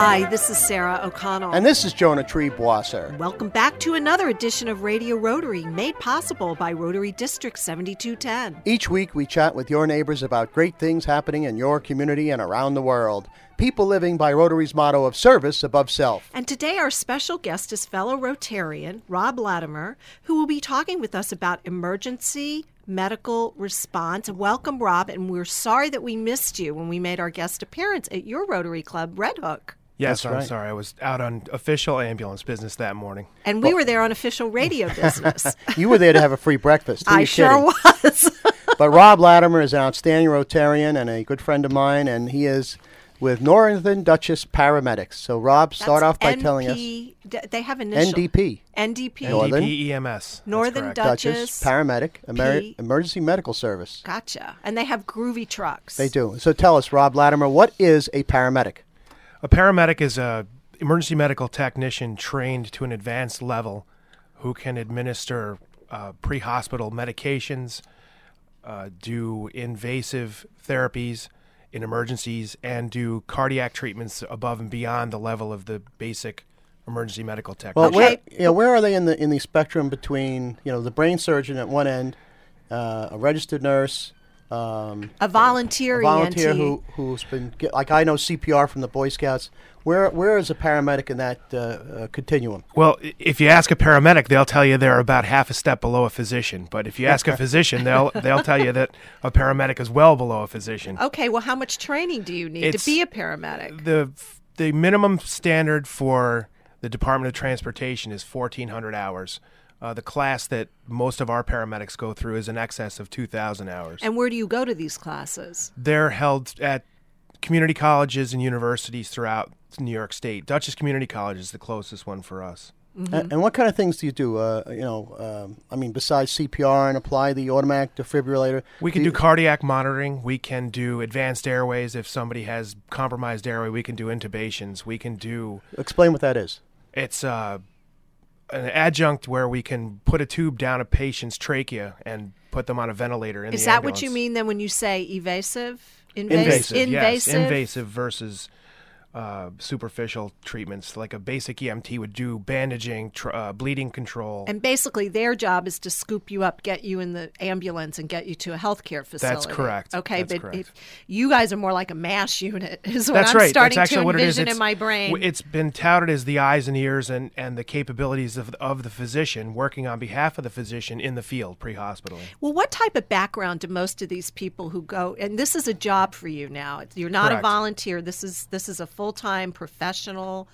Hi, this is Sarah O'Connell. And this is Jonah Triebwasser. Welcome back to another edition of Radio Rotary, made possible by Rotary District 7210. Each week, we chat with your neighbors about great things happening in your community and around the world. People living by Rotary's motto of service above self. And today, our special guest is fellow Rotarian Rob Latimer, who will be talking with us about emergency medical response. Welcome, Rob, and we're sorry that we missed you when we made our guest appearance at your Rotary Club, Red Hook. Yes, That's I'm right. sorry. I was out on official ambulance business that morning. And we were there on official radio business. You were there to have a free breakfast. Who I you sure kidding? was. But Rob Latimer is an outstanding Rotarian and a good friend of mine, and he is with Northern Dutchess Paramedics. So, Rob, start That's off by telling us D- They have initial NDP, NDP. Northern NDP EMS. Northern correct. Dutch- Dutchess Dutchess, Paramedic, Emer- P. Emergency Medical Service. Gotcha. And they have groovy trucks. They do. So, tell us, Rob Latimer, what is a paramedic? A paramedic is a emergency medical technician trained to an advanced level who can administer uh, pre-hospital medications, uh, do invasive therapies in emergencies, and do cardiac treatments above and beyond the level of the basic emergency medical Well, technician. where you know, where are they in the in the spectrum between you know the brain surgeon at one end, uh, a registered nurse, um, A volunteer, a volunteer EMT. who who's been get, like I know CPR from the Boy Scouts. Where where is a paramedic in that uh, uh, continuum? Well, if you ask a paramedic, they'll tell you they're about half a step below a physician. But if you ask a physician, they'll they'll tell you that a paramedic is well below a physician. Okay, well, how much training do you need It's- to be a paramedic? The the minimum standard for the Department of Transportation is 1,400 hours. Uh, the class that most of our paramedics go through is in excess of 2,000 hours. And where do you go to these classes? They're held at community colleges and universities throughout New York State. Dutchess Community College is the closest one for us. A- And, what kind of things do you do? Uh, you know, um, I mean, besides CPR and apply the automatic defibrillator, We can do cardiac monitoring. We can do advanced airways. If somebody has compromised airway, we can do intubations. We can do Explain what that is. it's uh, an adjunct where we can put a tube down a patient's trachea and put them on a ventilator in Is the that what you mean then when you say evasive? Invasive, yes. Invasive. Invasive versus uh, superficial treatments. Like a basic EMT would do bandaging, tr- uh, bleeding control. And basically, their job is to scoop you up, get you in the ambulance, and get you to a healthcare facility. That's correct. Okay, That's but correct. if you guys are more like a MASH unit, is what That's I'm right. starting That's to it envision It's, in my brain. It's been touted as the eyes and ears and, and the capabilities of, of the physician working on behalf of the physician in the field pre hospital. Well, what type of background do most of these people who go? And this is a job for you now. You're not a volunteer. This is this is a full time professional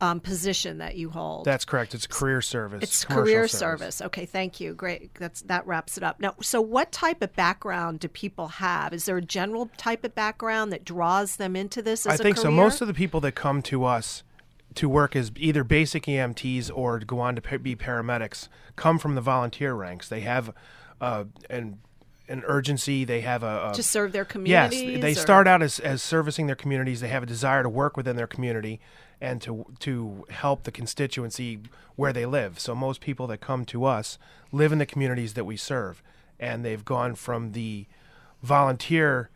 um, position that you hold. That's correct. It's career service. it's career service. Okay, thank you. Great. That's that wraps it up. Now, so what type of background do people have? Is there a general type of background that draws them into this? As I think so. Most of the people that come to us to work as either basic EMTs or go on to be paramedics come from the volunteer ranks. They have uh, an an urgency. They have a, a to serve their Yes, communities. they or- start out as, as servicing their communities. They have a desire to work within their community and to to help the constituency where they live. So most people that come to us live in the communities that we serve, and they've gone from the volunteer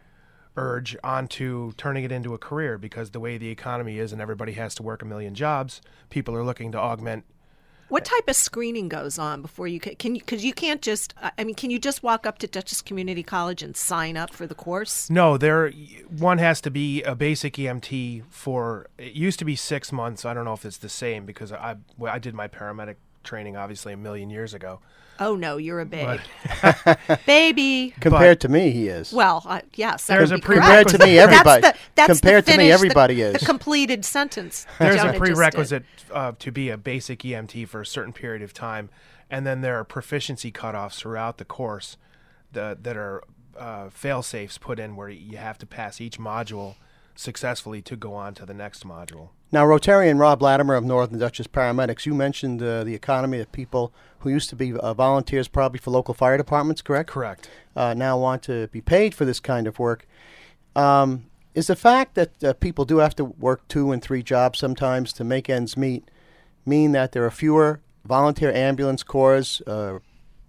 urge onto turning it into a career because the way the economy is and everybody has to work a million jobs, people are looking to augment What type of screening goes on before you can? Can you because you can't just? Uh, I mean, can you just walk up to Dutchess Community College and sign up for the course? No, there one has to be a basic EMT for it used to be 6 months. I don't know if it's the same because I I did my paramedic training obviously a million years ago. Oh no, you're a babe, baby. Compared to me, he is. Well, uh, yes, that There's would a be Compared to me, everybody. That's the, that's Compared the to me, finish, everybody the, is. the completed sentence. that There's Jonah a just did. prerequisite uh, to be a basic EMT for a certain period of time, and then there are proficiency cutoffs throughout the course that that are uh, fail safes put in where you have to pass each module successfully to go on to the next module. Now, Rotarian Rob Latimer of Northern Dutchess Paramedics, you mentioned uh, the economy of people who used to be uh, volunteers probably for local fire departments, correct? Correct. Uh, now want to be paid for this kind of work. Um, is the fact that uh, people do have to work two and three jobs sometimes to make ends meet mean that there are fewer volunteer ambulance corps uh,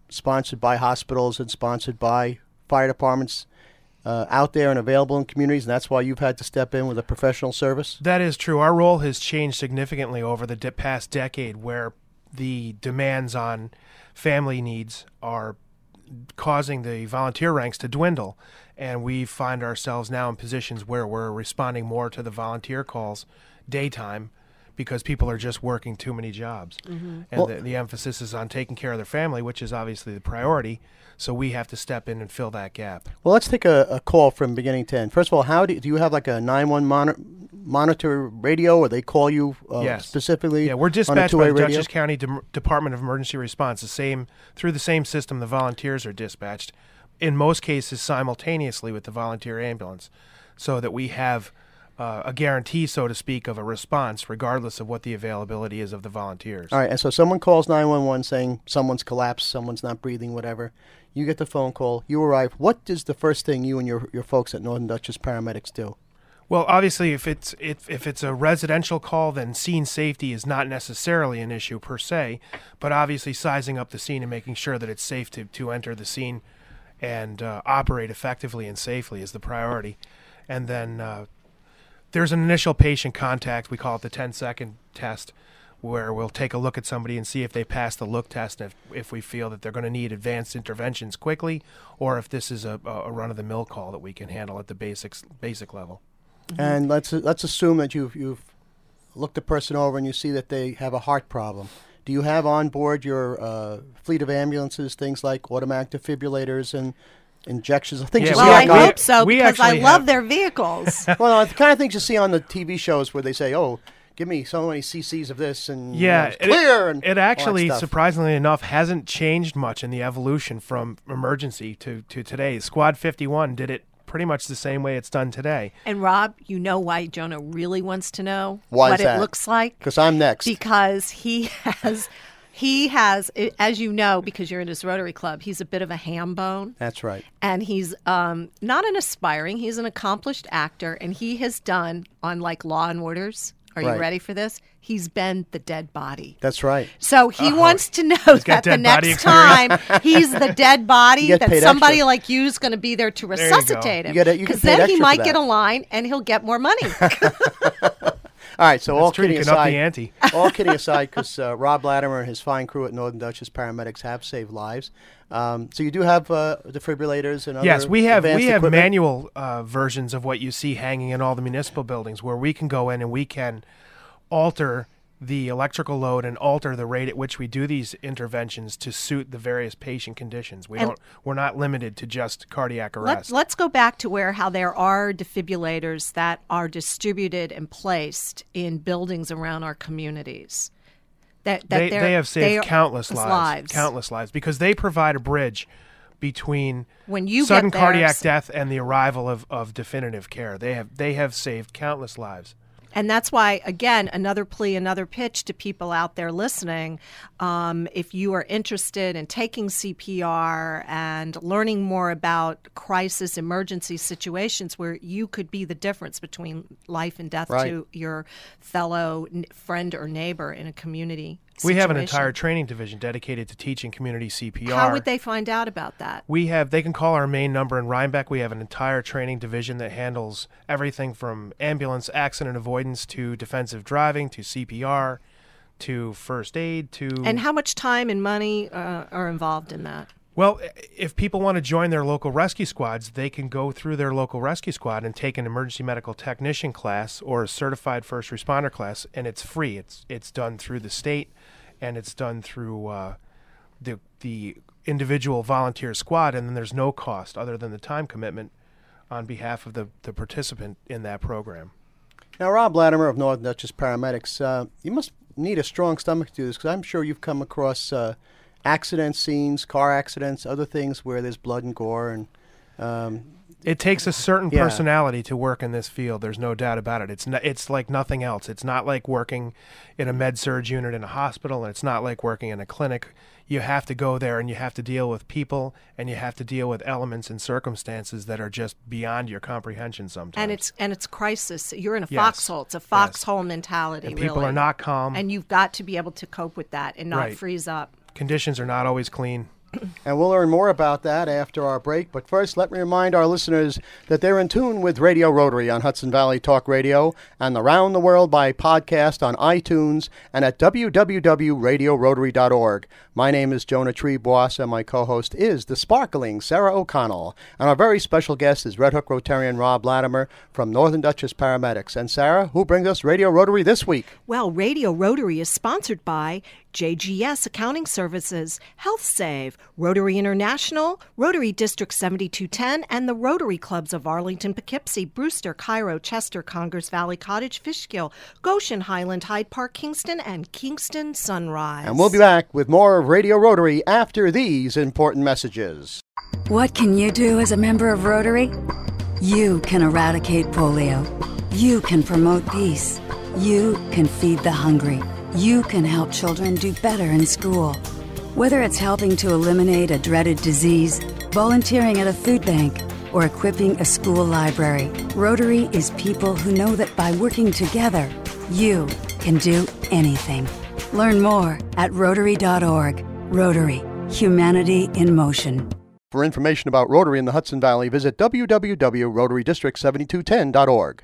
sponsored by hospitals and sponsored by fire departments uh, out there and available in communities, and that's why you've had to step in with a professional service? That is true. Our role has changed significantly over the de- past decade, where the demands on family needs are causing the volunteer ranks to dwindle. And we find ourselves now in positions where we're responding more to the volunteer calls daytime because people are just working too many jobs. And Well- the, the emphasis is on taking care of their family, which is obviously the priority. So we have to step in and fill that gap. Well, let's take a, a call from beginning to end. First of all, how do you, do you have like a 911 monitor, monitor radio, or they call you uh, Yes. specifically? Yeah, we're on a dispatched by the radio? Dutchess County Dem- Department of Emergency Response. The same through the same system, the volunteers are dispatched. In most cases, simultaneously with the volunteer ambulance, so that we have uh, a guarantee, so to speak, of a response, regardless of what the availability is of the volunteers. All right, and so someone calls 911 saying someone's collapsed, someone's not breathing, whatever. You get the phone call, you arrive. What is the first thing you and your, your folks at Northern Dutchess paramedics do? Well, obviously, if it's if, if it's a residential call, then scene safety is not necessarily an issue per se, but obviously sizing up the scene and making sure that it's safe to, to enter the scene and uh, operate effectively and safely is the priority. And then uh, there's an initial patient contact. We call it the 10 second test, where we'll take a look at somebody and see if they pass the look test and if, if we feel that they're going to need advanced interventions quickly or if this is a, a run of the mill call that we can handle at the basics, basic level. And let's let's assume that you've you've looked the person over and you see that they have a heart problem. Do you have on board your uh, fleet of ambulances things like automatic defibrillators and injections, of things Yeah, you we see Well, I actually- hope so we because I love have- their vehicles. well, the kind of things you see on the TV shows where they say, "Oh, give me so many cc's of this," and you know, Yeah, it's it- clear. and It actually, surprisingly enough, hasn't changed much in the evolution from emergency to, to today. Squad 51 did it pretty much the same way it's done today. and Rob, you know why Jonah really wants to know Why what is that? it looks like? because I'm next. because he has he has as you know because you're in his rotary club he's a bit of a ham bone That's right. and he's um, not an aspiring he's an accomplished actor and he has done on like law and orders are Right. you ready for this he's been the dead body That's right. so he wants to know got that the next time he's the dead body that somebody extra. like you is going to be there to you go. resuscitate him You get it- you get because then he might get a line and he'll get more money All right. So all That's true. You kidding aside, all kidding aside, because uh, Rob Latimer and his fine crew at Northern Dutchess paramedics have saved lives. Um, so you do have uh, defibrillators and other Yes, we have we have equipment? manual uh, versions of what you see hanging in all the municipal buildings, where we can go in and we can alter the electrical load and alter the rate at which we do these interventions to suit the various patient conditions. We And- don't we're not limited to just cardiac arrest. Let's, let's go back to where how there are defibrillators that are distributed and placed in buildings around our communities. That, that they, they're- have saved they countless lives, lives. countless lives, because they provide a bridge between When you sudden there, cardiac death and the arrival of, of definitive care. They have they have saved countless lives. And that's why, again, another plea, another pitch to people out there listening. Um, if you are interested in taking CPR and learning more about crisis emergency situations where you could be the difference between life and death Right. to your fellow friend or neighbor in a community. We have an entire training division dedicated to teaching community CPR. How would they find out about that? We have they can call our main number in Rhinebeck. We have an entire training division that handles everything from ambulance accident avoidance to defensive driving to CPR to first aid to And how much time and money uh, are involved in that? Well, if people want to join their local rescue squads, they can go through their local rescue squad and take an emergency medical technician class or a certified first responder class, and it's free. It's it's done through the state, and it's done through uh, the the individual volunteer squad, and then there's no cost other than the time commitment on behalf of the, the participant in that program. Now, Rob Latimer of North Dutchess Paramedics, uh, you must need a strong stomach to do this because I'm sure you've come across uh, accident scenes, car accidents, other things where there's blood and gore, and um, It takes a certain Yeah. personality to work in this field. There's no doubt about it. It's n it's like nothing else. It's not like working in a med surg unit in a hospital, and it's not like working in a clinic. You have to go there and you have to deal with people and you have to deal with elements and circumstances that are just beyond your comprehension sometimes. And it's and it's crisis. You're in a Yes. foxhole. It's a foxhole mentality. and people really. are not calm. and you've got to be able to cope with that and not Right. freeze up. Conditions are not always clean. And we'll learn more about that after our break. But first, let me remind our listeners that they're in tune with Radio Rotary on Hudson Valley Talk Radio and Around the World by podcast on iTunes and at www.radiorotary.org. My name is Jonah Triebwasser, and my co host is the sparkling Sarah O'Connell. And our very special guest is Red Hook Rotarian Rob Latimer from Northern Dutchess Paramedics. And Sarah, who brings us Radio Rotary this week? Well, Radio Rotary is sponsored by JGS Accounting Services, Health Save, Rotary International, Rotary District 7210, and the Rotary Clubs of Arlington, Poughkeepsie, Brewster, Cairo, Chester, Congers Valley, Cottage, Fishkill, Goshen, Highland, Hyde Park, Kingston, and Kingston Sunrise. And we'll be back with more of Radio Rotary after these important messages. What can you do as a member of Rotary? You can eradicate polio. You can promote peace. You can feed the hungry. You can help children do better in school. Whether it's helping to eliminate a dreaded disease, volunteering at a food bank, or equipping a school library, Rotary is people who know that by working together, you can do anything. Learn more at Rotary.org. Rotary, humanity in motion. For information about Rotary in the Hudson Valley, visit www.rotarydistrict7210.org.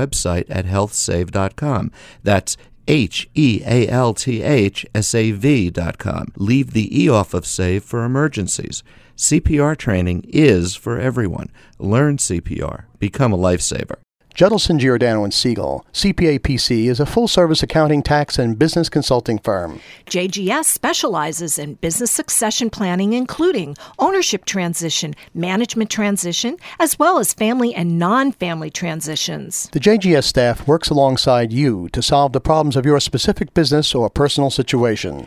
at healthsave.com. That's H E A L T H S A V dot com. Leave the E off of save for emergencies. CPR training is for everyone. Learn CPR. Become a lifesaver. Judelson, Giordano, and Siegel, CPA PC, is a full service accounting, tax, and business consulting firm. JGS specializes in business succession planning, including ownership transition, management transition, as well as family and non family transitions. The JGS staff works alongside you to solve the problems of your specific business or personal situation.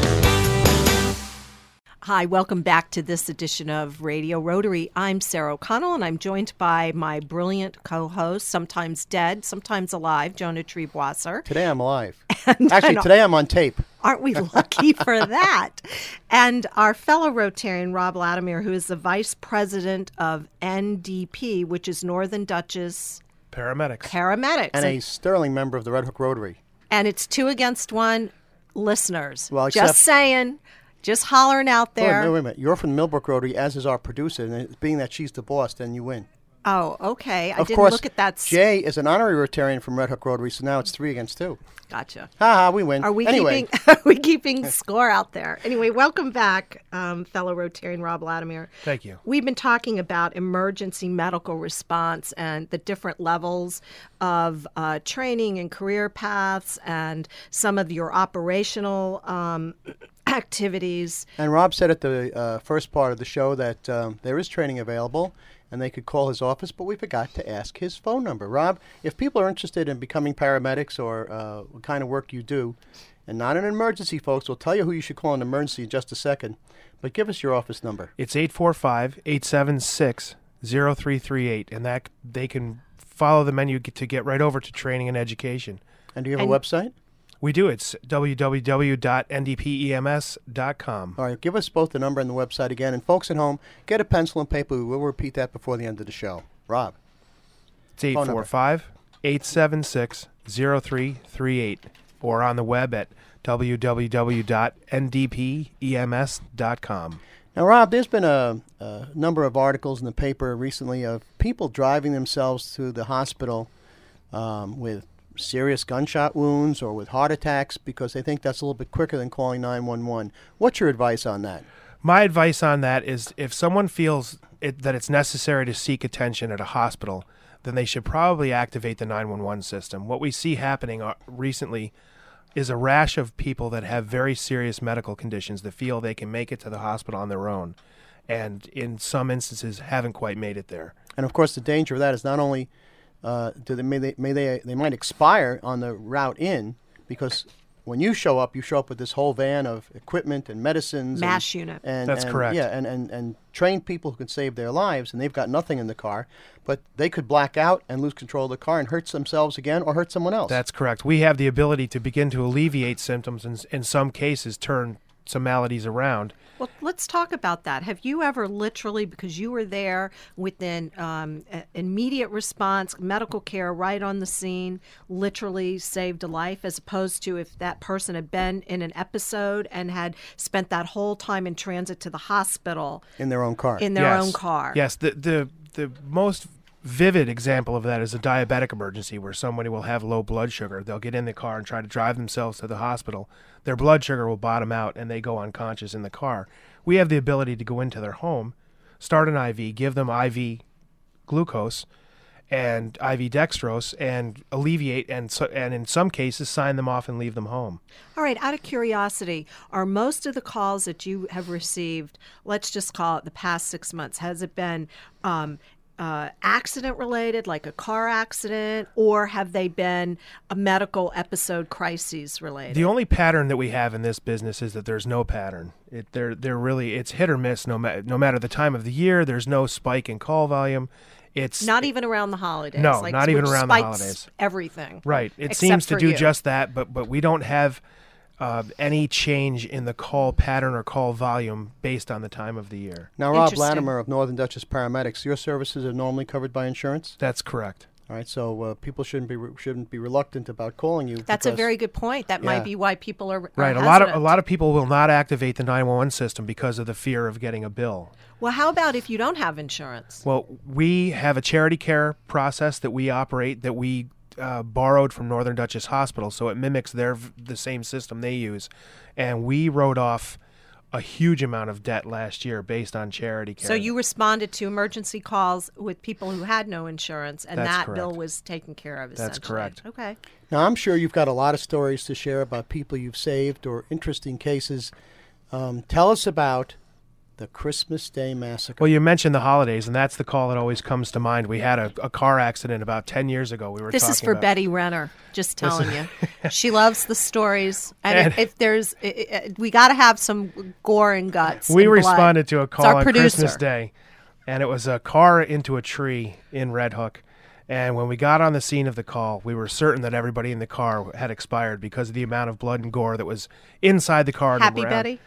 Hi, welcome back to this edition of Radio Rotary. I'm Sarah O'Connell, and I'm joined by my brilliant co-host, sometimes dead, sometimes alive, Jonah Triebwasser. Today I'm alive. And- Actually, and- today I'm on tape. Aren't we lucky for that? And our fellow Rotarian, Rob Latimer, who is the vice president of NDP, which is Northern Dutchess Paramedics. Paramedics. And a sterling member of the Red Hook Rotary. and it's two against one listeners. Well, except- just saying, just hollering out Wait, there. wait, wait a minute. You're from Millbrook Rotary, as is our producer, and it- being that she's the boss, then you win. Oh, okay. I of didn't course, look at that. s- Jay is an honorary Rotarian from Red Hook Rotary, so now it's three against two. Gotcha. Ha ha, we win. Are we anyway, keeping are we keeping score out there? Anyway, welcome back, um, fellow Rotarian Rob Latimer. Thank you. We've been talking about emergency medical response and the different levels of uh, training and career paths, and some of your operational um, activities. And Rob said at the uh, first part of the show that um, there is training available and they could call his office, but we forgot to ask his phone number. Rob, if people are interested in becoming paramedics or uh, what kind of work you do, and not an emergency, folks, we'll tell you who you should call in emergency in just a second, but give us your office number. It's 845-876-0338 and that they can follow the menu to get right over to training and education. And do you have And- a website? We do. It's www.ndpems.com. All right, give us both the number and the website again. And folks at home, get a pencil and paper. We will repeat that before the end of the show. Rob. It's 845-876-0338 or on the web at www.ndpems.com. Now, Rob, there's been a, a number of articles in the paper recently of people driving themselves to the hospital um, with serious gunshot wounds or with heart attacks because they think that's a little bit quicker than calling 911. What's your advice on that? My advice on that is if someone feels it, that it's necessary to seek attention at a hospital, then they should probably activate the 911 system. What we see happening uh, recently is a rash of people that have very serious medical conditions that feel they can make it to the hospital on their own, and in some instances haven't quite made it there. And of course, the danger of that is not only uh, do they may they may they they might expire on the route in because when you show up, you show up with this whole van of equipment and medicines. Mash and, unit. And, That's and- correct. Yeah, and, and, and trained people who can save their lives, and they've got nothing in the car, but they could black out and lose control of the car and hurt themselves again or hurt someone else. That's correct. We have the ability to begin to alleviate symptoms and, in some cases, turn some maladies around. Well, let's talk about that. Have you ever literally, because you were there within um, immediate response, medical care right on the scene, literally saved a life, as opposed to if that person had been in an episode and had spent that whole time in transit to the hospital in their own car. in their Yes. own car? Yes, the the the most vivid example of that is a diabetic emergency where somebody will have low blood sugar. They'll get in the car and try to drive themselves to the hospital. Their blood sugar will bottom out and they go unconscious in the car. We have the ability to go into their home, start an IV, give them IV glucose and IV dextrose and alleviate and so, and in some cases sign them off and leave them home. All right, out of curiosity, are most of the calls that you have received, let's just call it the past six months, has it been um, uh, accident related, like a car accident, or have they been a medical episode crises related? The only pattern that we have in this business is that there's no pattern. It they're they're really it's hit or miss no matter no matter the time of the year. There's no spike in call volume. It's not even around the holidays. No, like, not even around the holidays. Everything. right. It seems to do you. just that, but but we don't have uh, any change in the call pattern or call volume based on the time of the year. now, Rob Latimer of Northern Dutchess Paramedics, your services are normally covered by insurance. That's correct. All right, so uh, people shouldn't be re- shouldn't be reluctant about calling you. That's a very good point. That Yeah. might be why people are are Right. A lot of a lot of people will not activate the 911 system because of the fear of getting a bill. Well, how about if you don't have insurance? Well, we have a charity care process that we operate that we uh, borrowed from Northern Dutchess Hospital, so it mimics their the same system they use, and we wrote off a huge amount of debt last year based on charity care. So you responded to emergency calls with people who had no insurance, and That's that correct. bill was taken care of. That's essentially. correct. Okay. Now, I'm sure you've got a lot of stories to share about people you've saved or interesting cases. Um, tell us about the Christmas Day Massacre. Well, you mentioned the holidays, and that's the call that always comes to mind. We had a, a car accident about ten years ago. We were This is for about- Betty Renner. Just telling you, she loves the stories, and, And- if, if there's, i i we got to have some gore and guts. we and blood. responded to a call our on producer. Christmas Day, and it was a car into a tree in Red Hook. And when we got on the scene of the call, we were certain that everybody in the car had expired because of the amount of blood and gore that was inside the car. Happy around- Betty.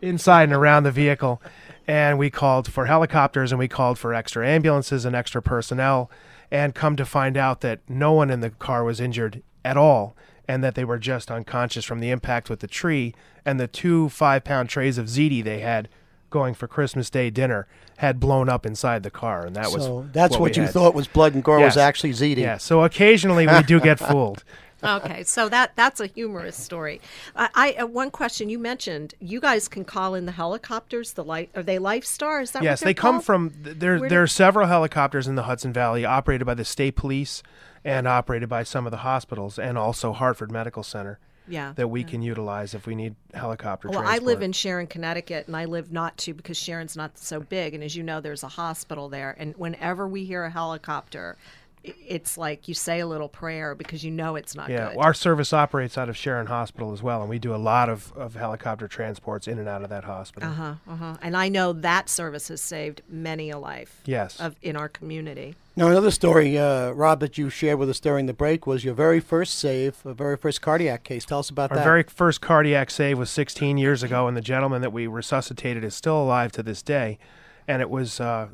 Inside and around the vehicle. And we called for helicopters and we called for extra ambulances and extra personnel. And come to find out that no one in the car was injured at all and that they were just unconscious from the impact with the tree. And the two five pound trays of ziti they had going for Christmas Day dinner had blown up inside the car. And that was so that's what, we you had. thought was blood and gore was actually ziti. Yeah, so occasionally we do get fooled. Okay, so that that's a humorous story. I, I uh, one question you mentioned. You guys can call in the helicopters. The light are they Lifestar? Is that yes, they they're come called? from there. Where There are several helicopters in the Hudson Valley operated by the state police and operated by some of the hospitals and also Hartford Medical Center Yeah. that we can utilize if we need helicopter Well, transport. I live in Sharon, Connecticut, and I live not to because Sharon's not so big. And as you know, there's a hospital there. And whenever we hear a helicopter, it's like you say a little prayer because you know it's not good. yeah, good. our service operates out of Sharon Hospital as well, and we do a lot of, of helicopter transports in and out of that hospital. Uh huh. Uh huh. And I know that service has saved many a life. Yes. Of in our community. Now, another story, uh, Rob, that you shared with us during the break was your very first save, a very first cardiac case. Tell us about Our that. Our very first cardiac save was 16 years ago, and the gentleman that we resuscitated is still alive to this day. And it was uh,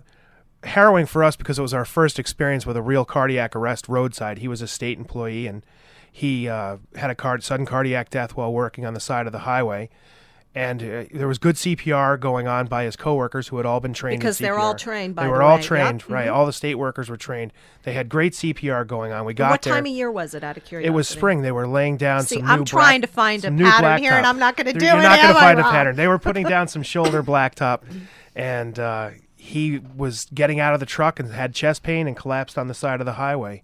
harrowing for us because it was our first experience with a real cardiac arrest roadside. He was a state employee, and he uh, had a card- sudden cardiac death while working on the side of the highway. And uh, there was good CPR going on by his coworkers who had all been trained in Because they're all trained, by They the were all way. Yep. trained, right? Mhm. All the state workers were trained. They had great CPR going on. We got what there. time of year was it? Out of curiosity. It was spring. They were laying down See, some I'm new trying black- to find a pattern here, and. I'm not gonna There- do You're it, not gonna am I, find a Rob? pattern. They were putting down some shoulder blacktop, and uh, he was getting out of the truck and had chest pain and collapsed on the side of the highway.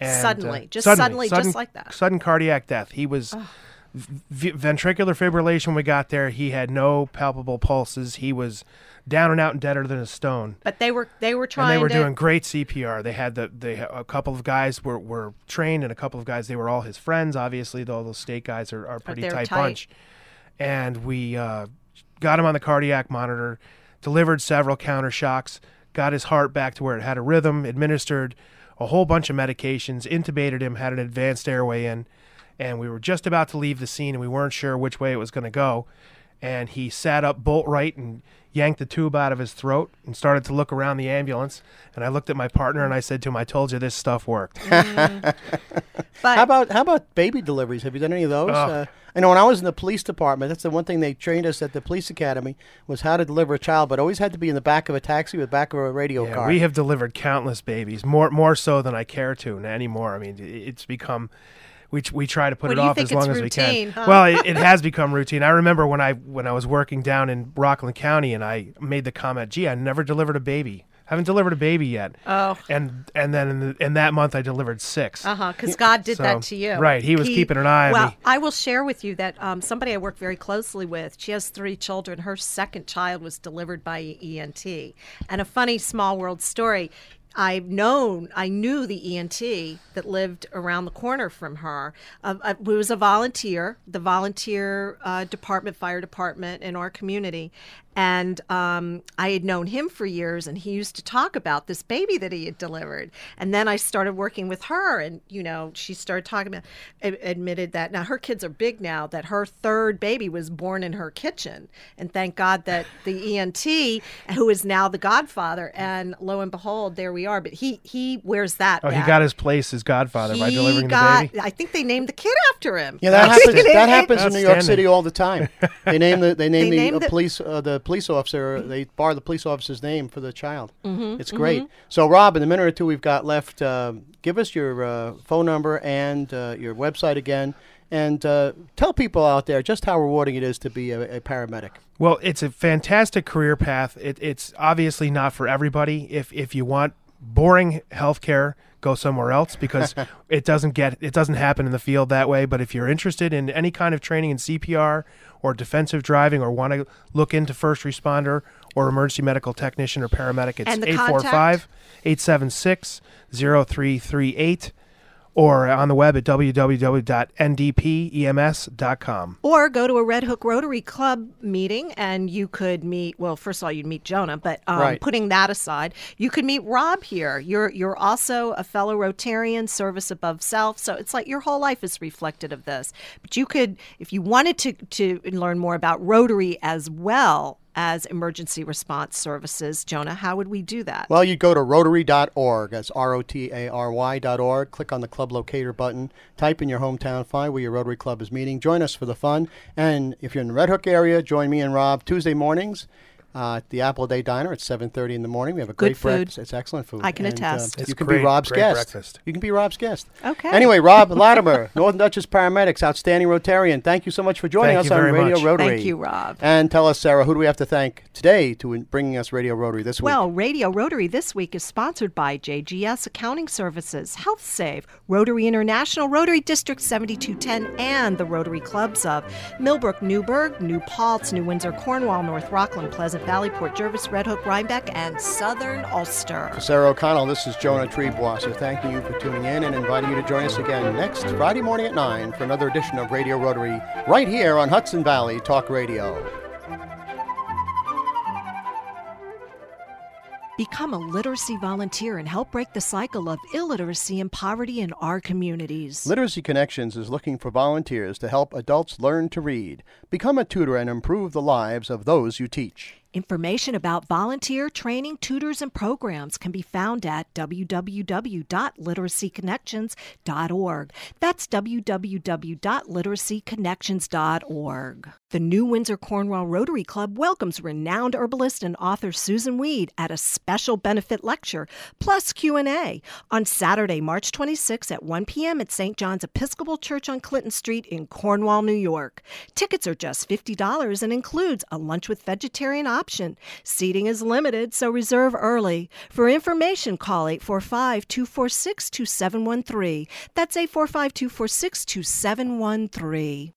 And, uh, Suddenly, just suddenly, just like that. Sudden cardiac death. He was v- ventricular fibrillation. When we got there, he had no palpable pulses. He was down and out and deader than a stone. But they were they were trying. And they were to doing great CPR. They had the they a couple of guys were, were trained, and a couple of guys they were all his friends. Obviously, all those state guys are, are pretty tight, tight. bunch. And we uh, got him on the cardiac monitor, delivered several counter shocks, got his heart back to where it had a rhythm, administered a whole bunch of medications, intubated him, had an advanced airway in, and we were just about to leave the scene, and we weren't sure which way it was going to go. And he sat up bolt right and yanked the tube out of his throat and started to look around the ambulance. And I looked at my partner and I said to him, I told you this stuff worked. but How about how about baby deliveries? Have you done any of those? Ugh. Uh, I know when I was in the police department, that's the one thing they trained us at the police academy was how to deliver a child, but always had to be in the back of a taxi with the back of a radio Yeah, car. we have delivered countless babies, more more so than I care to n- anymore. I mean, it's become we we try to put Well, it off as long as we can. huh? Well, it, it has become routine. I remember when I when I was working down in Rockland County, and I made the comment, "Gee, I never delivered a baby. Haven't delivered a baby yet." Oh. and and then in, the, in that month, I delivered six. Uh huh. Because God did So, that to you. right, he was keeping an eye on well, me. I will share with you that um, somebody I work very closely with. She has three children. Her second child was delivered by EMT. And a funny small world story. I've known, I knew the EMT that lived around the corner from her. Uh, who was a volunteer, the volunteer uh, department, fire department in our community. And um, I had known him for years, and he used to talk about this baby that he had delivered. And then I started working with her, and you know, she started talking about, admitted that now her kids are big now. That her third baby was born in her kitchen, and thank God that the EMT, who is now the Godfather, and lo and behold, there we are. But he he wears that. Oh, he got his place as Godfather by He delivering got- the baby. I think they named the kid after him. yeah, that happens. that happens in New York City all the time. They name the they name They the named uh, it- police uh, the police officer. They bar the police officer's name for the child. Mm-hmm, it's great. So, Rob, in the minute or two we've got left, uh, give us your uh, phone number and uh, your website again, and uh, tell people out there just how rewarding it is to be a, a paramedic. Well, it's a fantastic career path. It, it's obviously not for everybody. If if you want boring healthcare, go somewhere else because it doesn't get it doesn't happen in the field that way. But if you're interested in any kind of training in CPR or defensive driving or want to look into first responder or emergency medical technician or paramedic, it's And 845 876 0338 or on the web at www.ndpems.com. Or go to a Red Hook Rotary Club meeting and you could meet, well, first of all, you'd meet Jonah, but um, Right. putting that aside, you could meet Rob here. You're, you're also a fellow Rotarian, service above self. So it's like your whole life is reflected of this. But you could, if you wanted to, to learn more about Rotary as well as emergency response services, Jonah, how would we do that? Well, you go to rotary.org. That's R O T A R Y.org. Click on the club locator button. Type in your hometown, find where your Rotary Club is meeting. Join us for the fun. And if you're in the Red Hook area, join me and Rob Tuesday mornings uh, at the Apple Day Diner at 7.30 in the morning. We have a great food. breakfast. It's excellent food. I can And, attest. Uh, It's you can great- be Rob's great guest. breakfast. You can be Rob's guest. Okay. Anyway, Rob Latimer, Northern Dutchess Paramedics, outstanding Rotarian. Thank you so much for joining Thank us on Radio much. Rotary. Thank you, Rob. And tell us, Sarah, who do we have to thank today to in- bringing us Radio Rotary this week? Well, Radio Rotary this week is sponsored by JGS Accounting Services, Health Save, Rotary International, Rotary District 7210, and the Rotary Clubs of Millbrook, Newburgh, New Paltz, New Windsor, Cornwall, North Rockland, Pleasant Valley, Port Jervis, Red Hook, Rhinebeck, and Southern Ulster. Sarah O'Connell, this is Jonah Triebwasser thanking you for tuning in and inviting you to join us again next Friday morning at 9 for another edition of Radio Rotary right here on Hudson Valley Talk Radio. Become a literacy volunteer and help break the cycle of illiteracy and poverty in our communities. Literacy Connections is looking for volunteers to help adults learn to read. Become a tutor and improve the lives of those you teach. Information about volunteer training, tutors, and programs can be found at www.literacyconnections.org. That's www.literacyconnections.org. The New Windsor Cornwall Rotary Club welcomes renowned herbalist and author Susun Weed at a special benefit lecture plus Q&A on Saturday, March 26 at 1 p.m. at St. John's Episcopal Church on Clinton Street in Cornwall, New York. Tickets are just $50 and includes a lunch with vegetarian options option. Seating is limited, so reserve early. For information, call 845 246 2713. That's 845 246 2713.